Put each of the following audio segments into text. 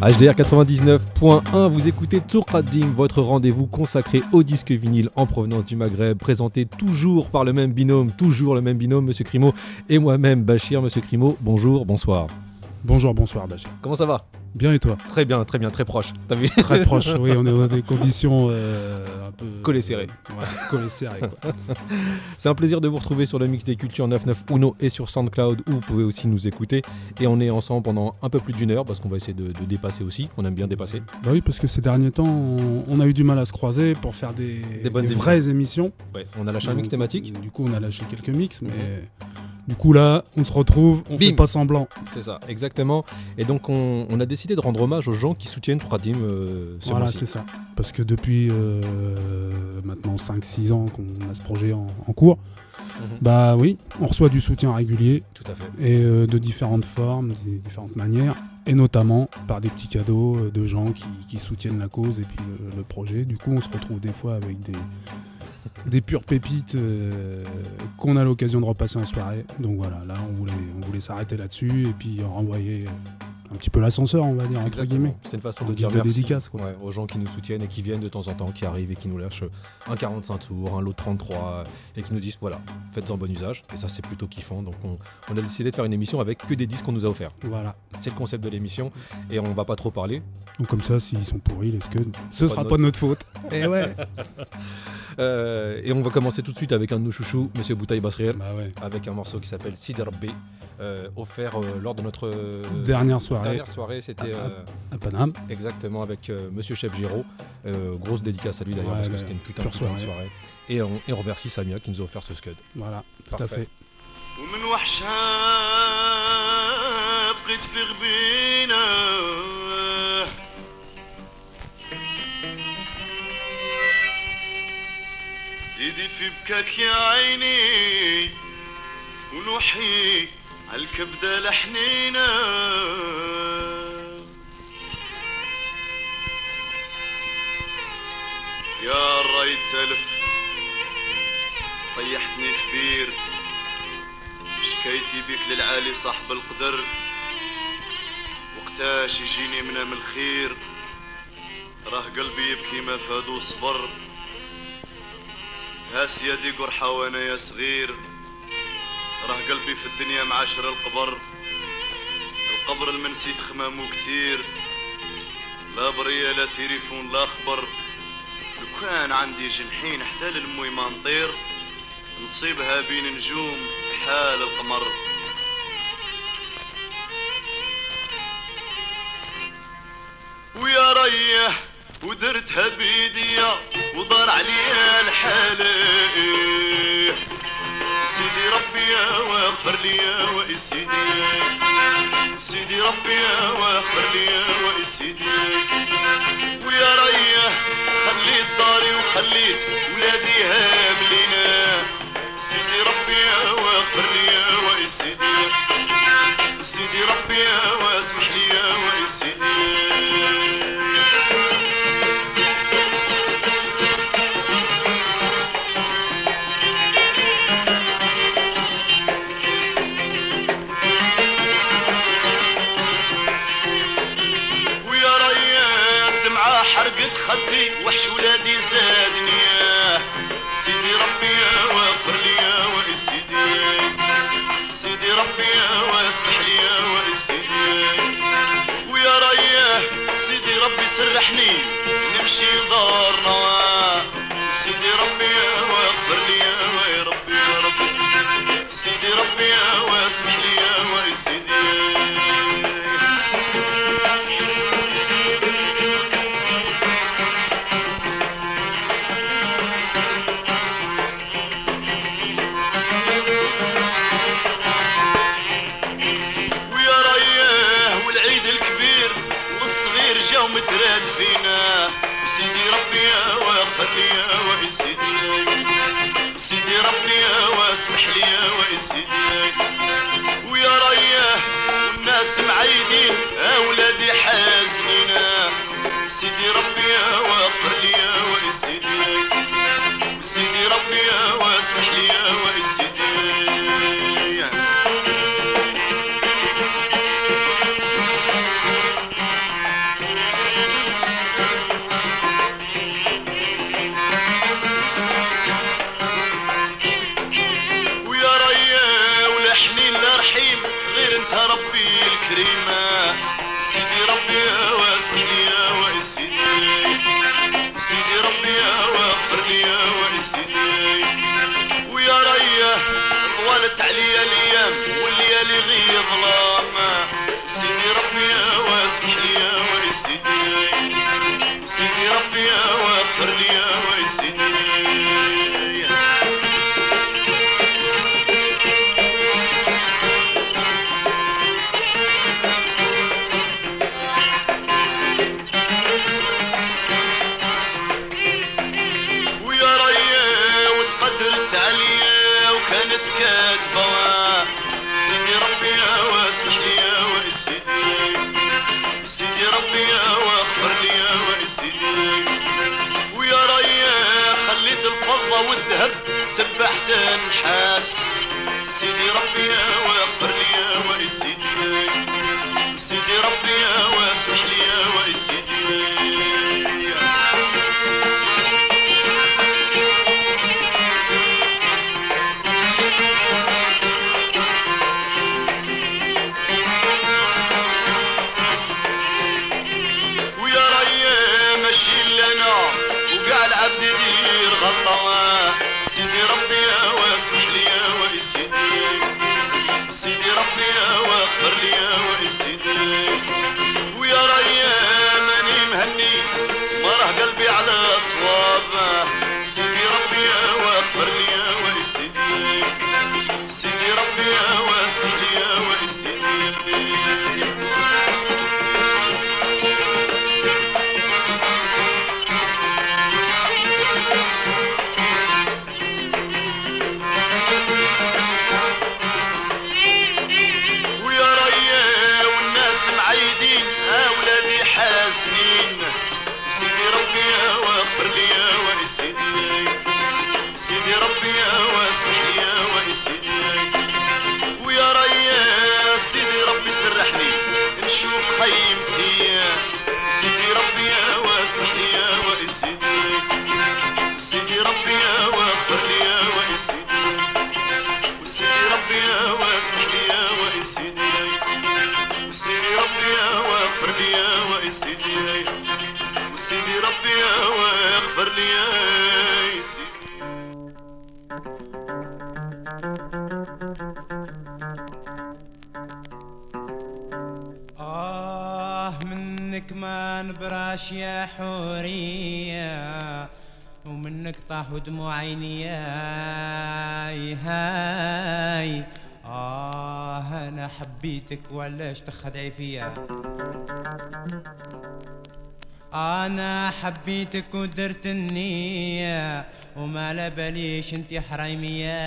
HDR 99.1, vous écoutez Tour Qadim, votre rendez-vous consacré au disque vinyle en provenance du Maghreb, présenté toujours par le même binôme, toujours le même binôme, Monsieur Crimo, et moi-même, Bachir. Monsieur Crimo, bonjour, bonsoir. Bonjour, bonsoir Bachir. Comment ça va? Bien et toi? Très bien, très bien, très proche. T'as vu? Très proche, oui, on est dans des conditions euh, un peu. Collées serrées. Ouais, collées serrées, quoi. C'est un plaisir de vous retrouver sur le mix des cultures 99 Uno et sur Soundcloud où vous pouvez aussi nous écouter. Et on est ensemble pendant un peu plus d'une heure parce qu'on va essayer de, de dépasser aussi. On aime bien dépasser. Bah oui, parce que ces derniers temps, on, on a eu du mal à se croiser pour faire des, Des bonnes vraies émissions. Ouais, on a lâché un mix thématique. Du coup, on a lâché quelques mix, mais du coup, là, on se retrouve, on Bim. fait pas semblant. C'est ça, exactement. Et donc on, on a décidé de rendre hommage aux gens qui soutiennent Tradim euh, ce Voilà, c'est ça. Parce que depuis euh, maintenant 5-6 ans qu'on a ce projet en, en cours, Mhm. bah oui, on reçoit du soutien régulier Tout à fait. et euh, de différentes formes, de différentes manières, et notamment par des petits cadeaux de gens qui, qui soutiennent la cause et puis le, le projet. Du coup, on se retrouve des fois avec des, des pures pépites euh, qu'on a l'occasion de repasser en soirée. Donc voilà, là, on voulait, on voulait s'arrêter là-dessus et puis renvoyer un petit peu l'ascenseur, on va dire, entre Exactement. guillemets. C'était une façon de dire merci dédicace, quoi. ouais, aux gens qui nous soutiennent et qui viennent de temps en temps, qui arrivent et qui nous lâchent un 45 tours, un lot 33 et qui nous disent voilà, faites-en bon usage. Et ça, c'est plutôt kiffant. Donc, on, on a décidé de faire une émission avec que des disques qu'on nous a offerts. Voilà. C'est le concept de l'émission et on va pas trop parler. Donc comme ça, s'ils sont pourris, les scuds, ce Pas sera de pas de notre faute. Et ouais. Euh, et on va commencer tout de suite avec un de nos chouchous, Monsieur Boutaï Basriel, bah ouais. avec un morceau qui s'appelle Sidar B, euh, offert euh, lors de notre euh, Dernière soirée dernière soirée. C'était Ah, euh, à Paname. exactement avec euh, Monsieur Chef Giraud. Euh, grosse dédicace à lui d'ailleurs Ouais, parce que ouais, c'était une putain, pure putain de soirée. soirée. Et on, et on remercie Samia qui nous a offert ce scud. Voilà, tout Parfait. à fait. ومن وحشها بقيت في غبينة سيدي في بكاك يا عيني ونوحي عالكبدة الحنينة يا ريت تلف طيحتني في بير شكايتي بيك للعالي صاحب القدر. وقتاش يجيني منام الخير راه قلبي يبكي ما فادو صبر. هاس يدي قرحة وأنا يا صغير. راه قلبي في الدنيا معاشر القبر. القبر المنسي خمامو كتير. لا برية لا تليفون لا خبر. لو كان عندي جنحين حتى للمي ما نطير. نصيبها بين نجوم حال القمر. ويا رية ودرتها بيديا ودار عليا الحالة. سيدي ربي يا واغفر لي وإي سيدي. ربي يا واغفر لي يا وإي سيدي. ويا ريه خليت داري وخليت ولادي هاملينا سيدي ربي يا واغفر لي وإي سيدي. ربي يا واسمح لي يا خدي وحش ولادي زادني. ياه. سيدي ربي واغفر لي يا سيدي. سيدي ربي واسمح لي يا سيدي. ويا رياه سيدي ربي سرحني نمشي دارنا سيدي ربي واغفر لي يا ربي يا ربي سيدي ربي واسمح لي تبعت نحاس. سيدي ربي وفرني كان براش يا حورية ومنك طاحوا دموع عيني هاي هاي. آه أنا حبيتك ولاش تخدعي فيا؟ أنا حبيتك ودرت النية وما لبليش انتي حريمية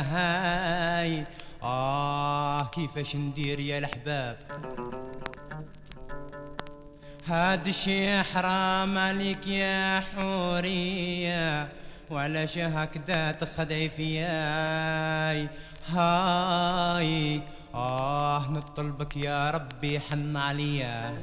هاي. آه كيفاش ندير يا الأحباب؟ هاد حرام عليك يا حورية ولا شهك دا تخدعي فياي. هاي آه نطلبك يا ربي حن عليا.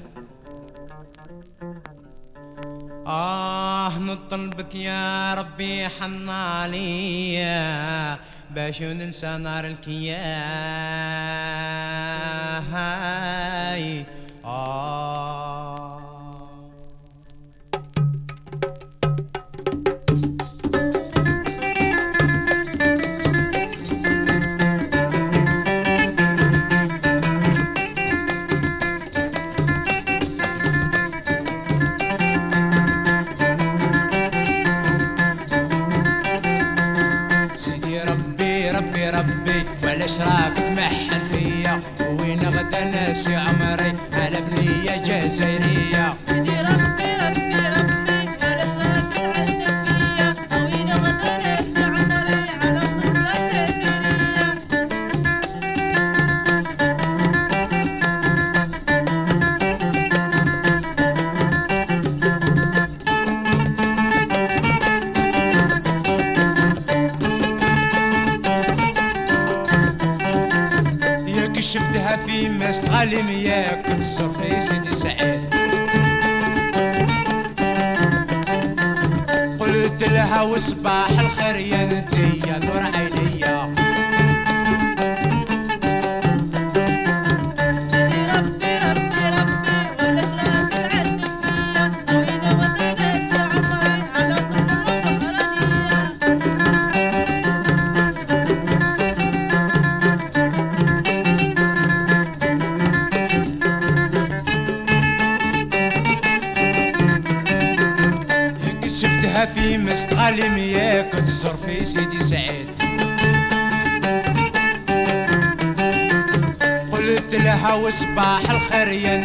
آه نطلبك يا ربي حن عليا. باش ننسى نار الكياه هاي آه. العالم ياك كتصر في سيدي سعيد قلت لها وصباح الخير يا انتي يا نور عين وصباح الخير يا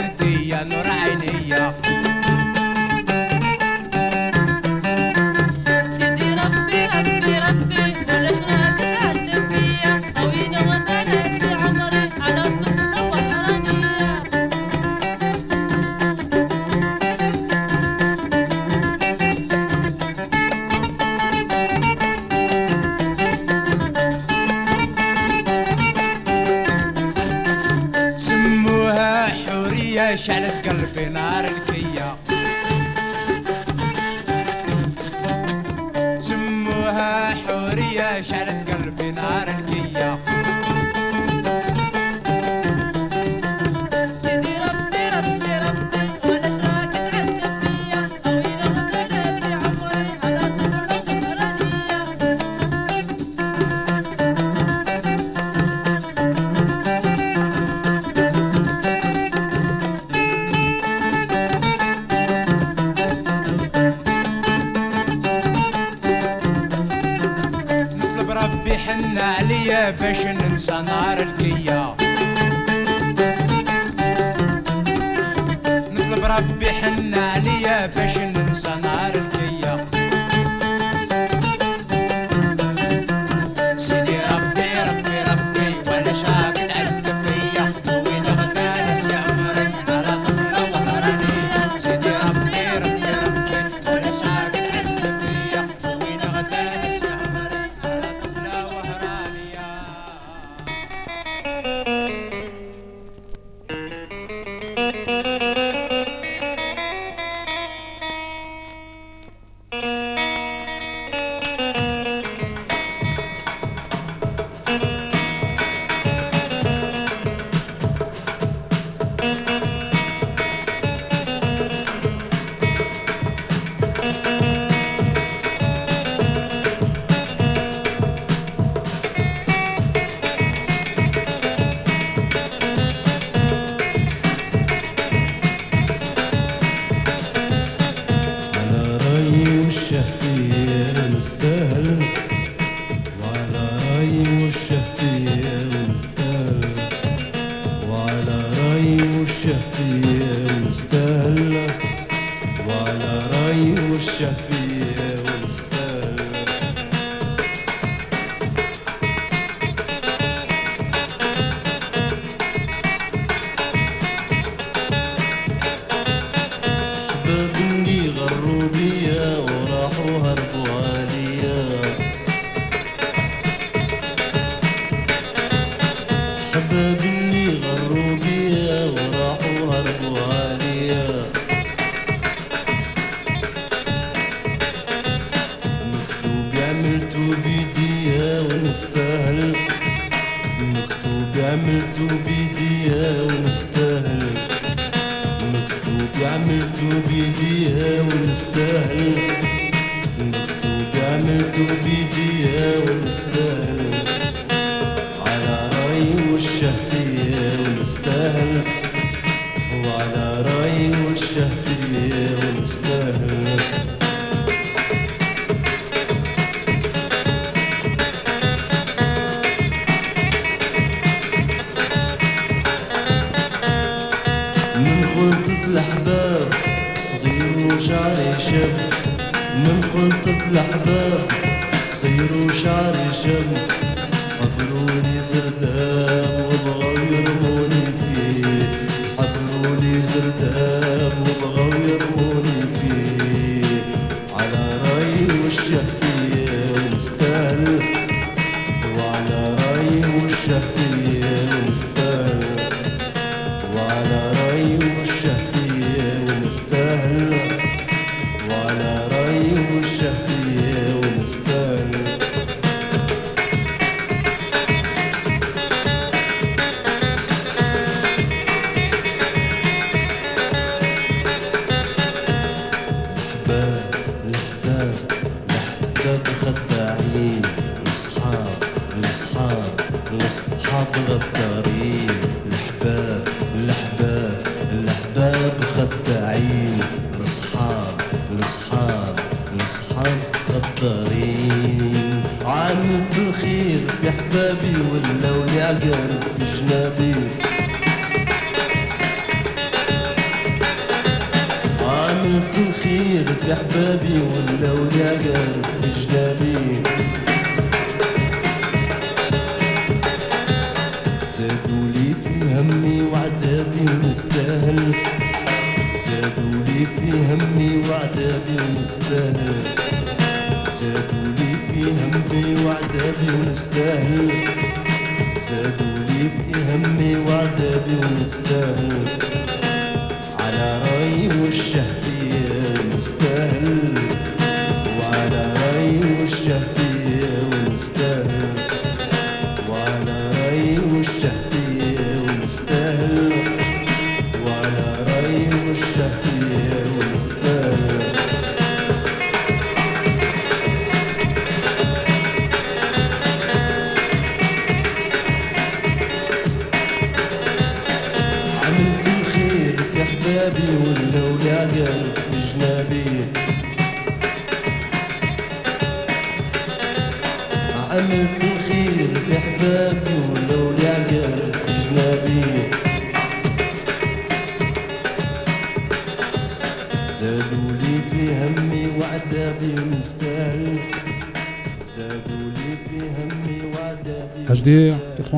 above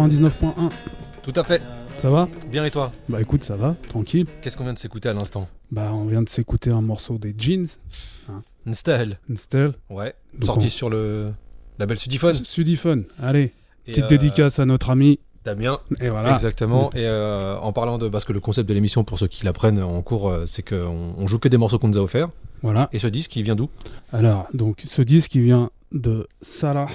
99.1. Tout à fait. Ça va? Bien et toi? Bah écoute, ça va, tranquille. Qu'est-ce qu'on vient de s'écouter à l'instant? Bah on vient de s'écouter un morceau des Jeans, Nstel. Nstel. Ouais. Donc Sorti on- sur le label Sudiphone. Sudiphone. Allez, Et, petite euh, dédicace à notre ami. Damien. Et voilà. Exactement. Et euh, en parlant de. Parce que le concept de l'émission, pour ceux qui l'apprennent en cours, euh, c'est qu'on on joue que des morceaux qu'on nous a offerts. Voilà. Et ce disque, il vient d'où? Alors, donc ce disque qui vient de Salah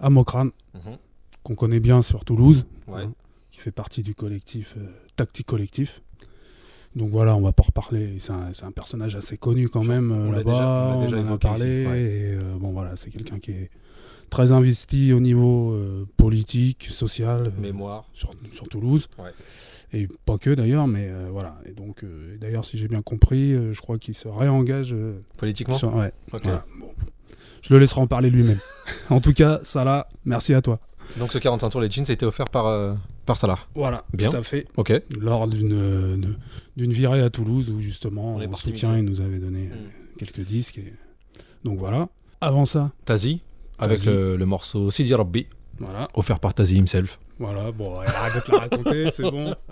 Amokran, Mhm. Qu'on connaît bien sur Toulouse, Ouais. hein, qui fait partie du collectif euh, Tactique Collectif. Donc voilà, on va pas reparler. C'est un, c'est un personnage assez connu quand même euh, on là-bas. déjà- on On, déjà en a parlé. ici, ouais. Et euh, bon voilà, c'est quelqu'un qui est très investi au niveau politique, social, Mémoire. sur, sur Toulouse. Ouais. Et pas que d'ailleurs, mais voilà. Et donc, et d'ailleurs, si j'ai bien compris, je crois qu'il se réengage. Politiquement sur- ouais, Ok. voilà, bon. Je le laisserai en parler lui-même. en tout cas, Salah, merci à toi. Donc ce 45 tours, les jeans, a été offert par, euh, par Salah. Voilà, Bien. tout à fait. Ok. Lors d'une euh, d'une virée à Toulouse où justement, On est en parti soutien, mixer. il nous avait donné euh, Mm. quelques disques. et- Donc voilà. Avant ça, Tazi, avec Tazi. le, le morceau Sidi Rabbi, voilà. offert par Tazi himself. Voilà, bon, arrête de te la raconter, c'est bon.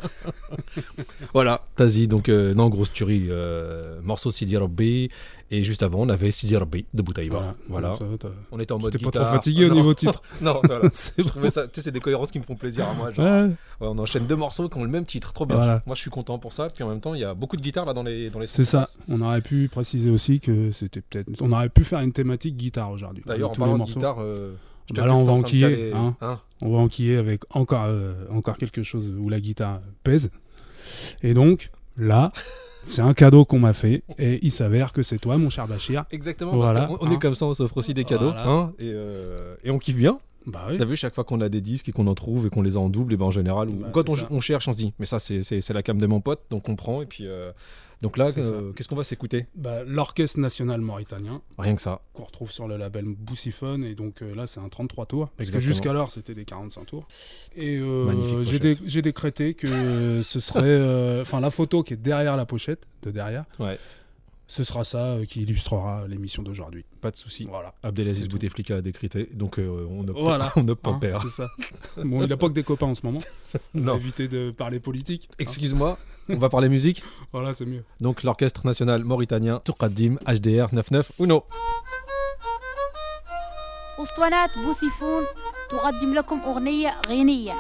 Voilà, Tazi, donc euh, non, grosse tuerie, euh, morceau Sidi Rabbi, et juste avant, on avait Sidi Rabbi de Boutaïba. Voilà. Ça t'as- On était en mode T'es pas guitare. trop fatigué au niveau titre. Non, voilà. Je trouvais ça, tu sais, c'est des cohérences qui me font plaisir à moi. genre. Ouais. Ouais, on enchaîne deux morceaux qui ont le même titre, trop bien. Voilà. Moi, je suis content pour ça. Puis en même temps, il y a beaucoup de guitares là dans les dans les. C'est ça. On aurait pu préciser aussi que c'était peut-être. On aurait pu faire une thématique guitare aujourd'hui. D'ailleurs, en parlant de guitare, euh, Bah là, on va enquiller, hein. hein On va enquiller avec encore, euh, encore quelque chose où la guitare pèse. Et donc, là, c'est un cadeau qu'on m'a fait. Et il s'avère que c'est toi, mon cher Bachir. Exactement. Voilà, parce qu'on on hein. est comme ça, on s'offre aussi des cadeaux, Voilà. hein, et, euh, et on kiffe bien. Bah oui. T'as vu chaque fois qu'on a des disques et qu'on en trouve et qu'on les a en double, et ben en général, Bah, quand on, cherche, on se dit, mais ça c'est c'est- c'est la cam de mon pote, donc on prend et puis euh, donc là, euh, qu'est-ce qu'on va s'écouter? Bah, L'Orchestre National Mauritanien, Rien que ça. qu'on retrouve sur le label Boussiphone. Et donc euh, là, c'est un 33 tours. Jusqu'alors, c'était des 45 tours. Et euh, j'ai pochette. dé- j'ai décrété que ce serait. Enfin, la photo qui est derrière la pochette, de derrière, Ouais. ce sera ça qui illustrera l'émission d'aujourd'hui. Pas de souci. Voilà. Abdelaziz. Bouteflika a décrété, donc on opte, Voilà. on opte Hein, c'est ça. Bon, il n'a pas que des copains en ce moment. On Non. éviter de parler politique. hein. Excuse-moi, on va parler musique. Voilà, c'est mieux. Donc l'orchestre national mauritanien Tourkadim HDR 99 Uno. أسطوانات بوسيفون تقدم لكم أغنية غينية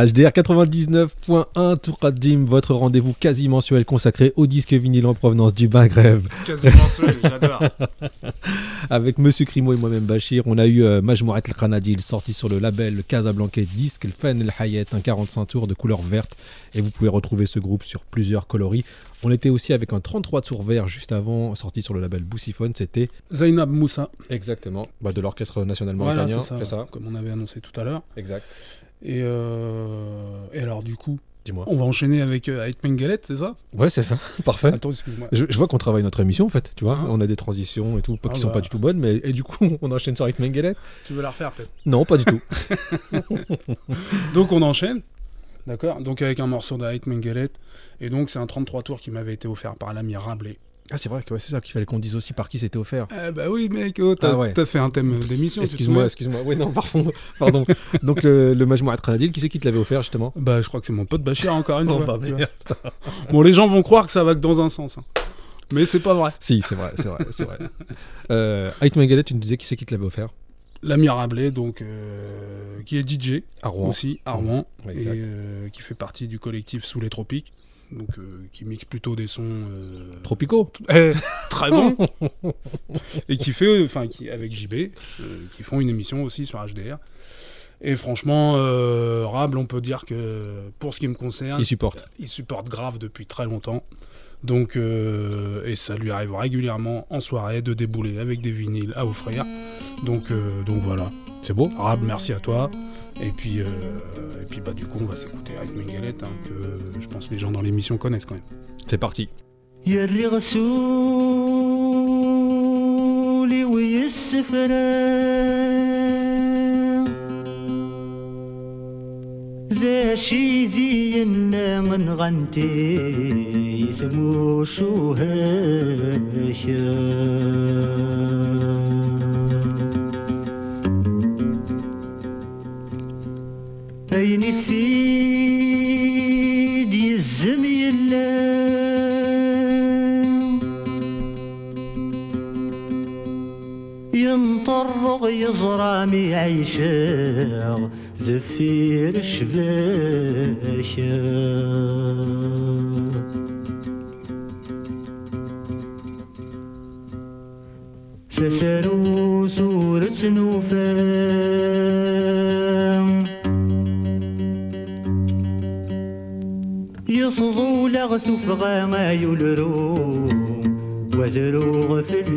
HDR 99.1 Touradim, votre rendez-vous quasi mensuel consacré au disque vinyle en provenance du Maghreb. Quasiment seul, j'adore. Avec Monsieur Crimo et moi-même Bachir, on a eu euh, Majmouat El Khanadil sorti sur le label Casablanca Disque El Fen El Hayet, un 45 tours de couleur verte. Et vous pouvez retrouver ce groupe sur plusieurs coloris. On était aussi avec un 33 tours vert juste avant, sorti sur le label Boussiphone. C'était Zainab Moussa. exactement bah, de l'Orchestre National Voilà, Mauritanien. c'est ça, c'est ça. Comme on avait annoncé tout à l'heure. Exact. Et, euh, et alors, du coup, Dis-moi. on va enchaîner avec euh, Ait Mengelet, c'est ça? Ouais, c'est ça. Parfait. Attends, excuse-moi. Je, je vois qu'on travaille notre émission en fait, tu vois. Hein on a des transitions et tout, pas Ah qui sont bah. pas du tout bonnes, mais et du coup on enchaîne sur Rick Mengelet. Tu veux la refaire peut-être? Non, pas du tout. Donc on enchaîne, d'accord? Donc avec un morceau de Ait Mengelet. Et donc c'est un 33 tours qui m'avait été offert par l'ami Rabelais. Ah, c'est vrai que ouais, c'est ça qu'il fallait qu'on dise aussi par qui c'était offert. Eh bah oui mec, oh, t'as Ah ouais. t'as fait un thème d'émission. Excuse-moi, excuse-moi. Oui, non, pardon. pardon. Donc le, le Majmouat Khanadil, qui c'est qui te l'avait offert justement? Bah je crois que c'est mon pote Bachir encore une Oh, fois. bah, vois. merde. Bon les gens vont croire que ça va que dans un sens. hein. Mais c'est pas vrai. Si, c'est vrai, c'est vrai, c'est vrai. Euh, Ait tu nous disais qui c'est qui te l'avait offert? L'ami Rabelais, donc, euh, qui est DJ À Rouen. aussi, à Rouen, Ouais, et exact. euh, qui fait partie du collectif Sous les Tropiques, donc euh, qui mixe plutôt des sons euh, Tropico. eh, très bons, et qui fait, enfin, qui avec JB, euh, qui font une émission aussi sur HDR. Et franchement, euh, Rable, on peut dire que pour ce qui me concerne, Il supporte. il supporte grave depuis très longtemps. Donc, euh, et ça lui arrive régulièrement en soirée de débouler avec des vinyles à offrir. Donc, euh, donc voilà. C'est beau. Rab, merci à toi. Et puis, euh, et puis bah, du coup, on va s'écouter avec Mengelet, hein, que je pense que les gens dans l'émission connaissent quand même. C'est parti. شي زين من غنتي يسمو شو هاشا أين السيد يزم يلا؟ ينطرق يزرع ميعيشه زفير شبلاشة سسرو سورة نوفا يصدوا لغسوف فغاما يلرو وزرو غفلاشا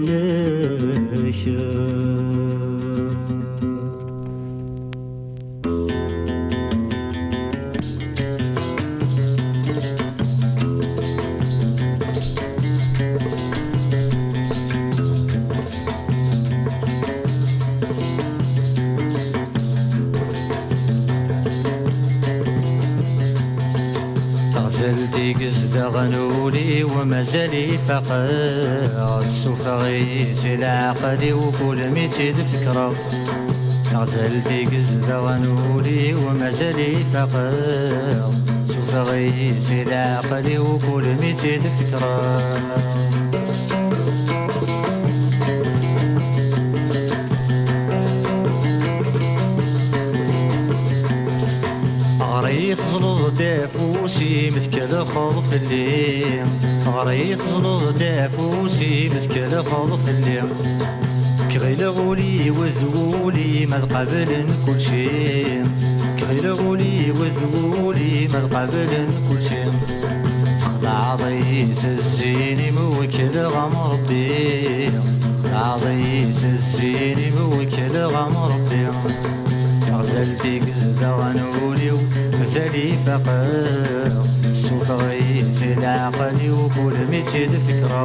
قز دغنولي ومازالي فقر. السفغي العقلي وكل ميتي الفكرة نغزل قز دغنولي ومازالي فقر. سفغي العقلي وكل ميتي الفكرة دافوسي مثكل خلف الليل غريت زلط دافوسي مثكل خلف الليل كغيل غولي وزولي ما قبل كل شيء. كغيل غولي وزولي ما قبل كل شيء. ضيس الزيني موكل غم ربي خلع ضيس الزيني موكل غم ربي غزلتي قزد غنولي ومازالي فقر سوفغي سي العقلي وكل ميتي الفكرة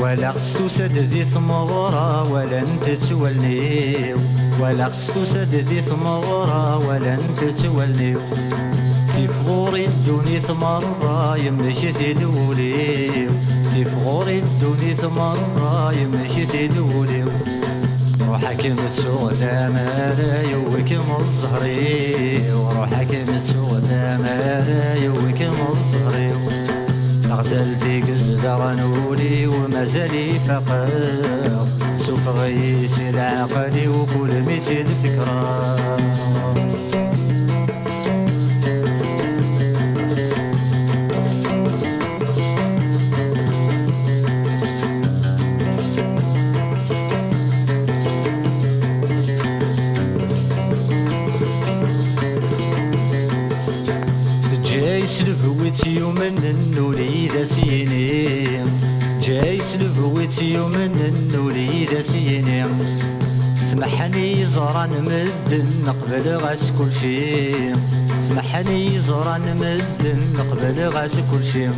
ولا خصو سد ذي ثمغرة ولا انت تولنيو. ولا خصو سد ذي ثمغرة ولا انت تولنيو. تفغوري الدوني مرة يمشي تلولي تفغوري الدوني مرة يمشي تلولي روحك متسوغ تماري وكم الزهري وروحك متسوغ تماري وكم الزهري أغسل ديك الزدر نولي ومازالي فقر سوف غيسي العقلي وكل ميت الفكرة. يومن النولي ذا سيني جاي سلبويت يومن النولي ذا سيني سمحني زران مدن نقبل غاس كل شي سمحني زران مدن نقبل غاس كل شي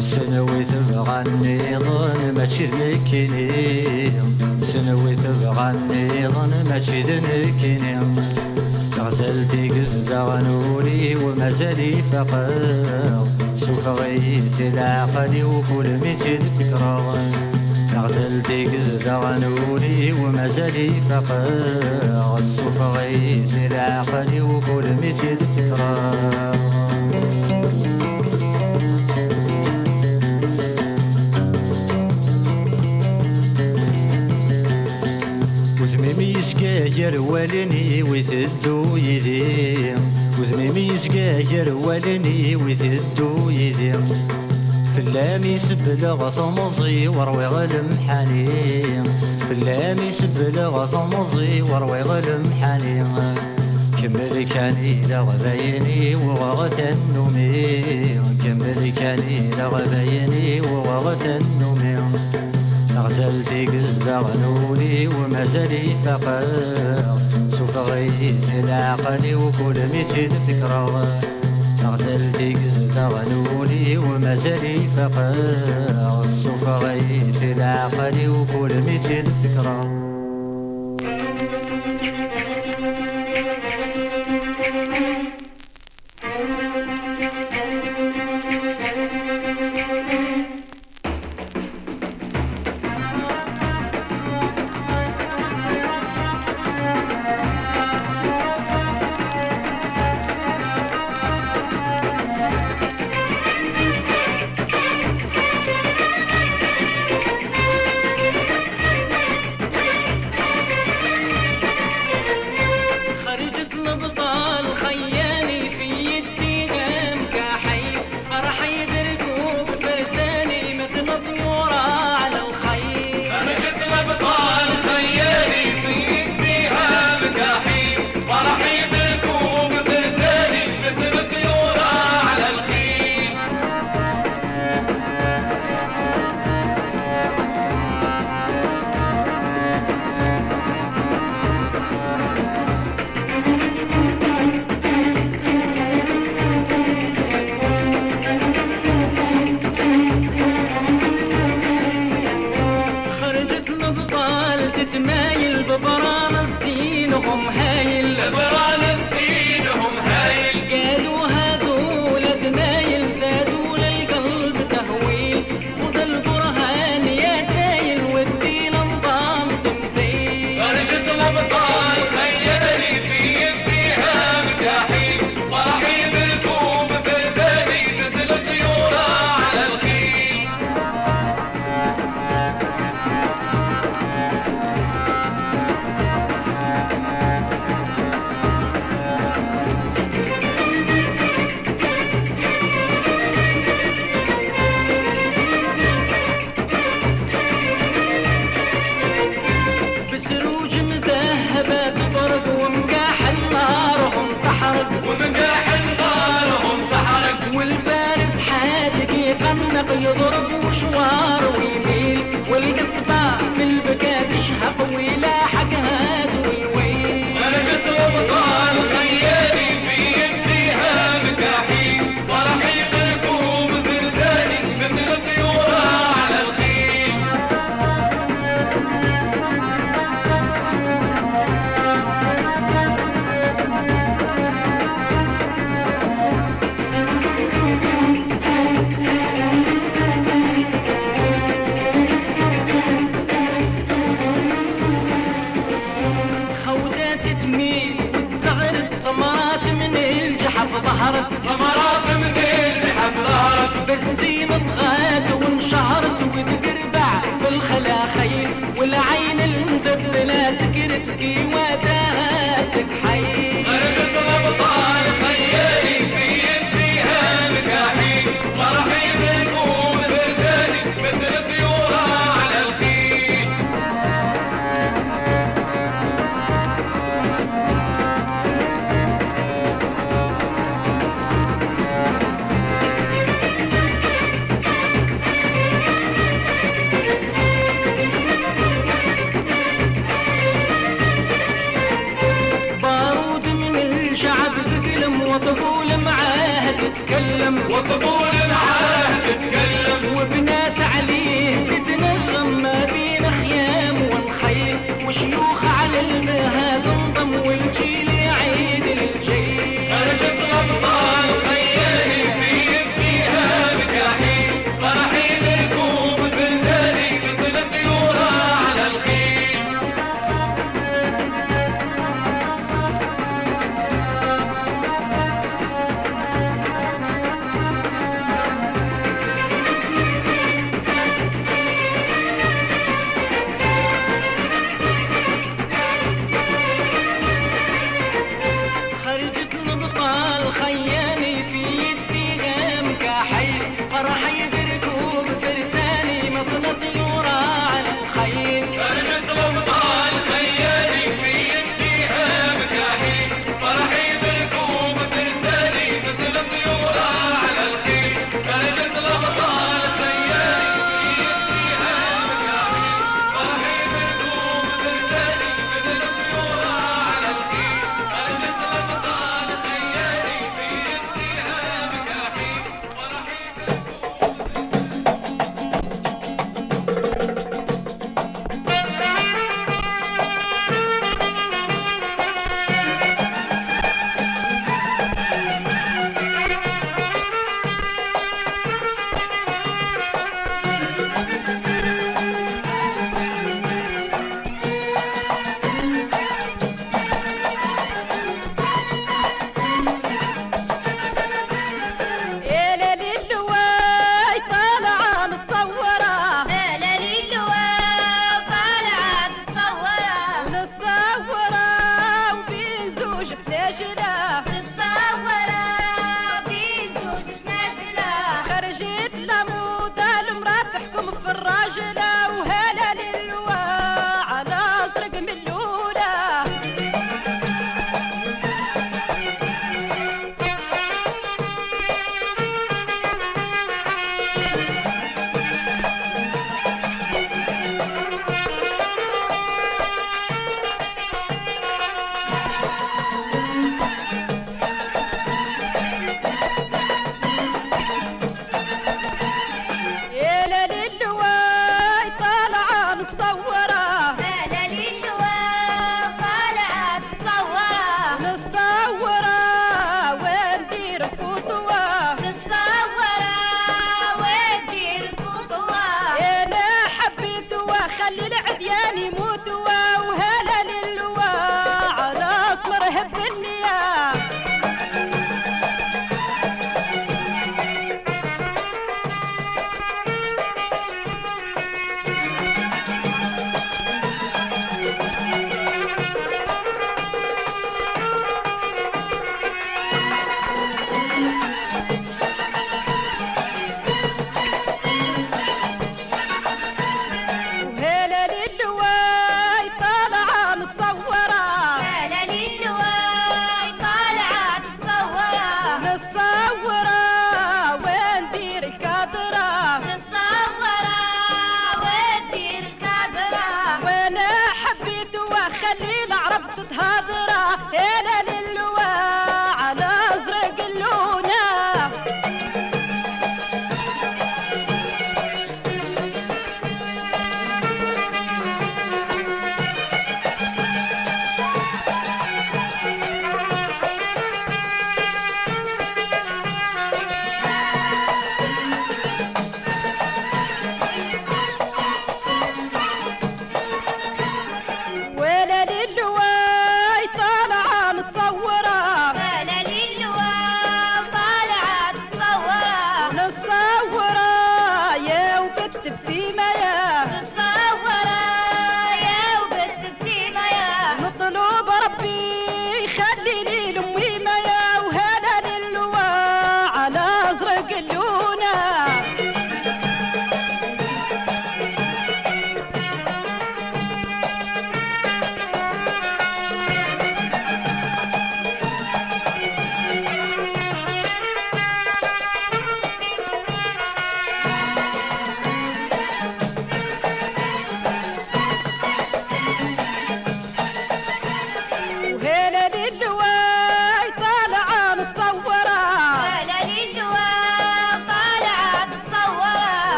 سنوي تبغى النظام ماشي ذنكيني سنوي تبغى النظام ماشي ذنكيني غسلتي قزة غنولي ومازالي فقر. سفغي العقل وكل ميت فكرة غسلتي قزة غنولي ومازالي فقر. سفغي العقل وكل ميت فكرة يسقاير والني ويثدو يدي وزميمي يسقاير والني ويثدو يدي فلام يسبل ثمزي وروي غلم حني فلام يسبل ثمزي وروي غلم حني كمل كاني لغبيني وغغت النومي. كمل كاني لغبيني وغغت النومي. غزل ديك الزغنولي ومازالي فقر. سوف غيث العقل وكل ميت الفكرة غزل ديك الزغنولي ومازالي فقر. سوف غيث العقل وكل ميت الفكرة جمال الببرات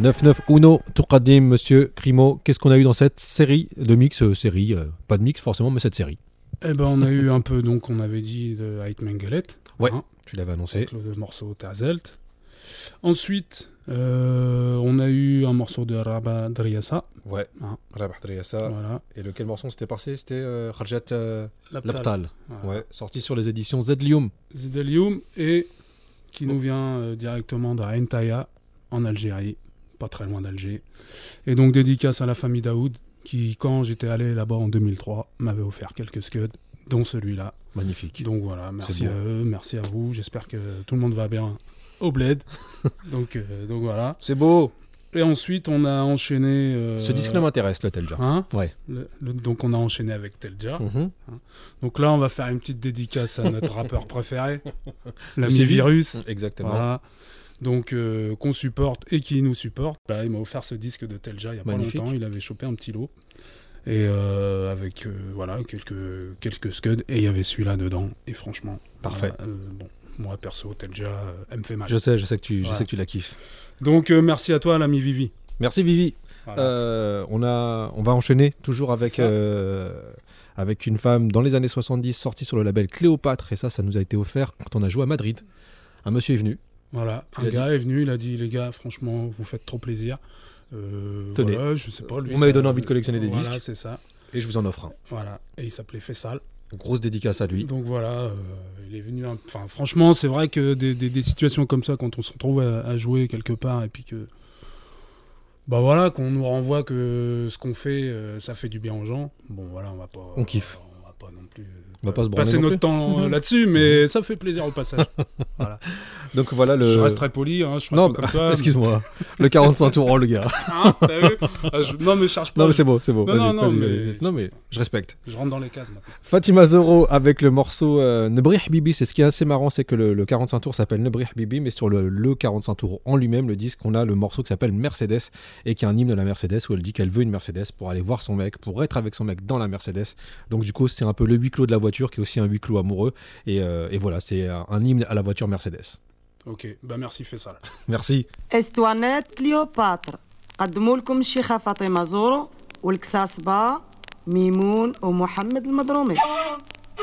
9-9 Uno, Tourkadim, monsieur Crimo. Qu'est-ce qu'on a eu dans cette série de mix euh, Série, euh, pas de mix forcément, mais cette série? Eh ben, on a eu un peu, donc, on avait dit de Heit Mengelet. Ouais. hein, Tu l'avais annoncé. avec le morceau Tazelt. Ensuite, euh, on a eu un morceau de Rabat Driassa. Ouais. Rabah Driyassa. Voilà. Et lequel morceau c'était passé? C'était euh, Kharjat euh, Laptal. Voilà. Ouais, sorti sur les éditions Zedlium. Zedelium et qui Oh. nous vient directement d'Aentaya en Algérie, pas très loin d'Alger. Et donc dédicace à la famille Daoud qui, quand j'étais allé là-bas en 2003, m'avait offert quelques scuds, dont celui-là. Magnifique. Donc voilà, merci à eux, merci à vous. J'espère que tout le monde va bien au bled. donc, euh, donc voilà. C'est beau. Et ensuite, on a enchaîné. euh, Ce disque-là m'intéresse, le Telja. hein, Ouais. le- le- donc on a enchaîné avec Telja. Mhm. Donc là, on va faire une petite dédicace à notre rappeur préféré, l'ami. Virus. Exactement. Voilà. Donc, euh, qu'on supporte et qui nous supporte. Là, il m'a offert ce disque de Telja il y a Magnifique. pas longtemps. Il avait chopé un petit lot. Et euh, avec euh, voilà, quelques, quelques scuds. Et il y avait celui-là dedans. Et franchement. Parfait. euh, bon, moi, perso, Telja, euh, elle me fait mal. Je sais, je sais que tu, je sais que tu la kiffes. Donc, euh, merci à toi, l'ami Vivi. Merci Vivi. Voilà. Euh, on, a, on va enchaîner toujours avec, avec une femme dans les années 70 sortie sur le label Cléopâtre. Et ça, ça nous a été offert quand on a joué à Madrid. Un monsieur est venu. Voilà, Il un gars est venu, il a dit les gars, franchement, vous faites trop plaisir. Euh, Tenez. voilà, je sais pas. Lui, donné envie de collectionner des voilà, disques. c'est ça. Et je vous en offre un. Voilà, et il s'appelait Fessal. Grosse dédicace à lui. Donc voilà, euh, il est venu. un- Enfin, franchement, c'est vrai que des, des- des situations comme ça, quand on se retrouve à, à jouer quelque part et puis que. Bah voilà, qu'on nous renvoie que ce qu'on fait, euh, ça fait du bien aux gens. Bon voilà, on va pas. On kiffe. on va pas non plus. On va pas se passer notre plus. temps euh, là-dessus, mais ça fait plaisir au passage. Donc voilà le. Je reste très poli, hein, je Non, comme toi. excuse-moi. le 45 tours, le gars. Hein, vu Ah, je- Non, mais charge pas. Non, mais c'est beau, c'est beau. Non, mais- vas-y. non, mais je respecte. Je rentre dans les cases maintenant. Fatima Zoro avec le morceau euh, Nebrih Bibi. C'est ce qui est assez marrant, c'est que le, le 45 tours s'appelle Nebrih Bibi, mais sur le, le 45 tours en lui-même, le disque, on a le morceau qui s'appelle Mercedes et qui est un hymne de la Mercedes où elle dit qu'elle veut une Mercedes pour aller voir son mec, pour être avec son mec dans la Mercedes. Donc du coup, c'est un peu le huis clos de la voiture qui est aussi un huis clos amoureux. Et, euh, et voilà, c'est un, un hymne à la voiture Mercedes. Ok, bah merci, fais ça. là. Merci. اسطوانات كليوباترا قدموا لكم الشيخة فاطمة زورو والكساسبة ميمون ومحمد المضرومي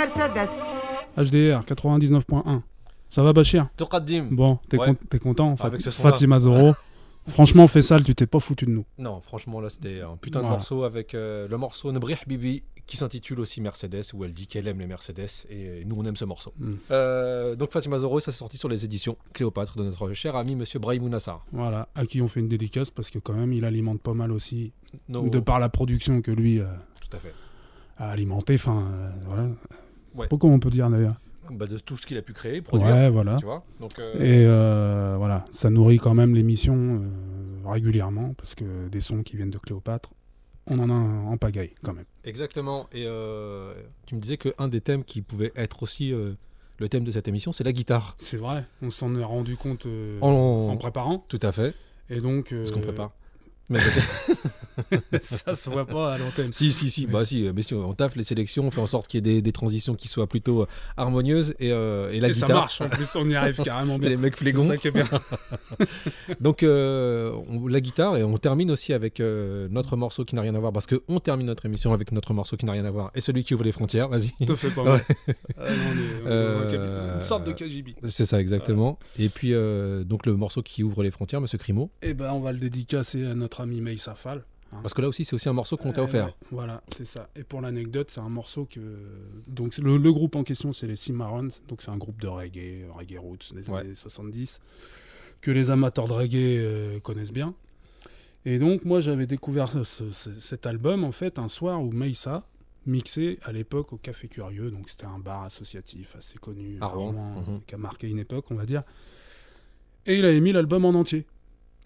Mercedes. HDR 99.1. Ça va Bachir? Bon, t'es content Avec ce Fatima Zoro. Franchement, fais ça, tu t'es pas foutu de nous. Non, franchement, là, c'était un putain de morceau avec euh, le morceau Nebrih Bibi qui s'intitule aussi Mercedes, où elle dit qu'elle aime les Mercedes, et nous, on aime ce morceau. Hmm. Euh, donc, Fatima Zoro, ça s'est sorti sur les éditions Cléopâtre de notre cher ami Monsieur Brahim Nassar. Voilà, à qui on fait une dédicace, parce que quand même, il alimente pas mal aussi, de par la production que lui euh, Tout à fait. a alimenté, enfin, voilà Ouais. Pas comment on peut dire d'ailleurs. Bah, de tout ce qu'il a pu créer, produire. Ouais, voilà. Tu vois Donc, euh, Et euh, voilà, ça nourrit quand même l'émission euh, régulièrement parce que des sons qui viennent de Cléopâtre, on en a en pagaille quand même. Exactement. Et tu me disais qu'un des thèmes qui pouvait être aussi le thème de cette émission, c'est la guitare. C'est vrai, on s'en est rendu compte En- en préparant. Tout à fait. Et donc. Parce qu'on prépare. Mais ça se voit pas à l'antenne. Si, si, si, bah si, mais si, on taffe les sélections, on fait en sorte qu'il y ait des, des transitions qui soient plutôt euh, harmonieuses et, euh, et la Et ça guitare. marche, en plus, on y arrive carrément bien. les mecs flégons. ça qui est bien. Donc euh, on- la guitare et on termine aussi avec euh, notre morceau qui n'a rien à voir parce que on termine notre émission avec notre morceau qui n'a rien à voir et celui qui ouvre les frontières. Vas-y. Te fais pas mal. Ouais. Ah, non, on est- on est dans un Euh, cab- une sorte de KGB. C'est ça exactement. Et puis euh, donc le morceau qui ouvre les frontières, Monsieur Crimo. Et ben, on va le dédicacer à notre ami May Safal. Hein. Parce que là aussi c'est aussi un morceau qu'on t'a Euh, offert. voilà, c'est ça. Et pour l'anecdote, c'est un morceau que. Donc, le, le groupe en question, c'est les Cimarrons. Donc, c'est un groupe de reggae, reggae roots des Ouais. années 70, que les amateurs de reggae euh, connaissent bien. Et donc, moi, j'avais découvert ce- ce- cet album, en fait, un soir où Meissa mixait à l'époque au Café Curieux. Donc, c'était un bar associatif assez connu Mhm. qui a marqué une époque, on va dire. Et il avait mis l'album en entier.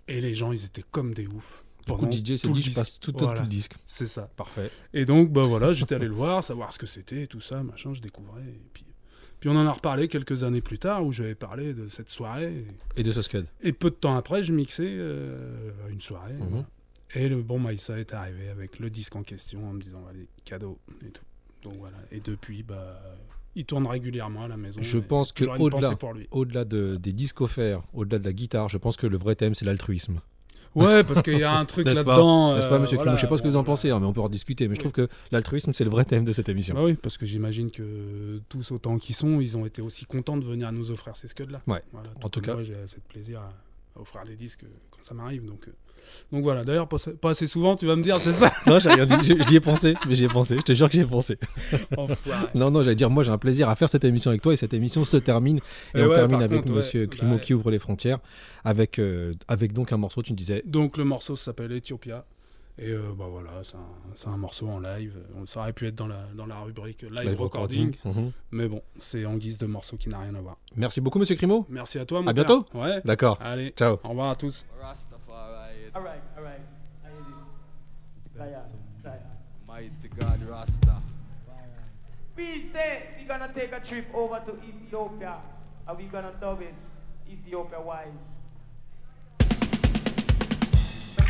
Et les gens, ils étaient comme des oufs. Pendant DJ s'est tout le dit je disque. passe tout, tout Voilà. le disque. C'est ça. Parfait. Et donc, bah voilà, j'étais allé le voir, savoir ce que c'était, tout ça, machin, je découvrais. Et puis, puis on en a reparlé quelques années plus tard, où j'avais parlé de cette soirée. Et de ce scud. Et peu de temps après, je mixais euh, une soirée. Mhm. voilà. Et le bon Maïssa est arrivé avec le disque en question, en me disant, allez, cadeau, et tout. Donc voilà. Et depuis, bah, il tourne régulièrement à la maison. Je et pense que au-delà, au-delà de, des disques offerts, au-delà de la guitare, je pense que le vrai thème c'est l'altruisme. Ouais, parce qu'il y a un truc là-dedans. N'est-ce pas, euh, monsieur voilà, Clément Je sais pas ce que vous en pensez, hein, mais on peut en discuter. Mais je trouve que l'altruisme, c'est le vrai thème de cette émission. Bah oui, parce que j'imagine que tous autant qu'ils sont, ils ont été aussi contents de venir nous offrir ces scuds-là. Ouais. Voilà, En tout cas. Moi, j'ai assez de plaisir à, à offrir des disques quand ça m'arrive. Donc, euh, donc voilà, d'ailleurs, pas, pas assez souvent, tu vas me dire, c'est ça non, j'ai rien dit. J'y ai pensé, mais j'y ai pensé. Je te jure que j'y ai pensé. Enfoiré. Non, non, j'allais dire, moi j'ai un plaisir à faire cette émission avec toi et cette émission se termine. Et, Et on ouais, termine avec contre, monsieur ouais, Crimo bah qui ouvre les frontières avec, euh, avec donc un morceau, tu me disais. Donc le morceau s'appelle Ethiopia. Et euh, bah voilà, c'est un, un morceau en live. On- Ça aurait pu être dans la, dans la rubrique live, Live recording. recording. Mhm. Mais bon, c'est en guise de morceau qui n'a rien à voir. Merci beaucoup, monsieur Crimo. Merci à toi, mon À père. bientôt. Ouais. D'accord. Allez, Ciao. au revoir à tous. Alright, alright. Mighty God Rasta. We say we're gonna take a trip over to Ethiopia and we're gonna dub it Ethiopia wise.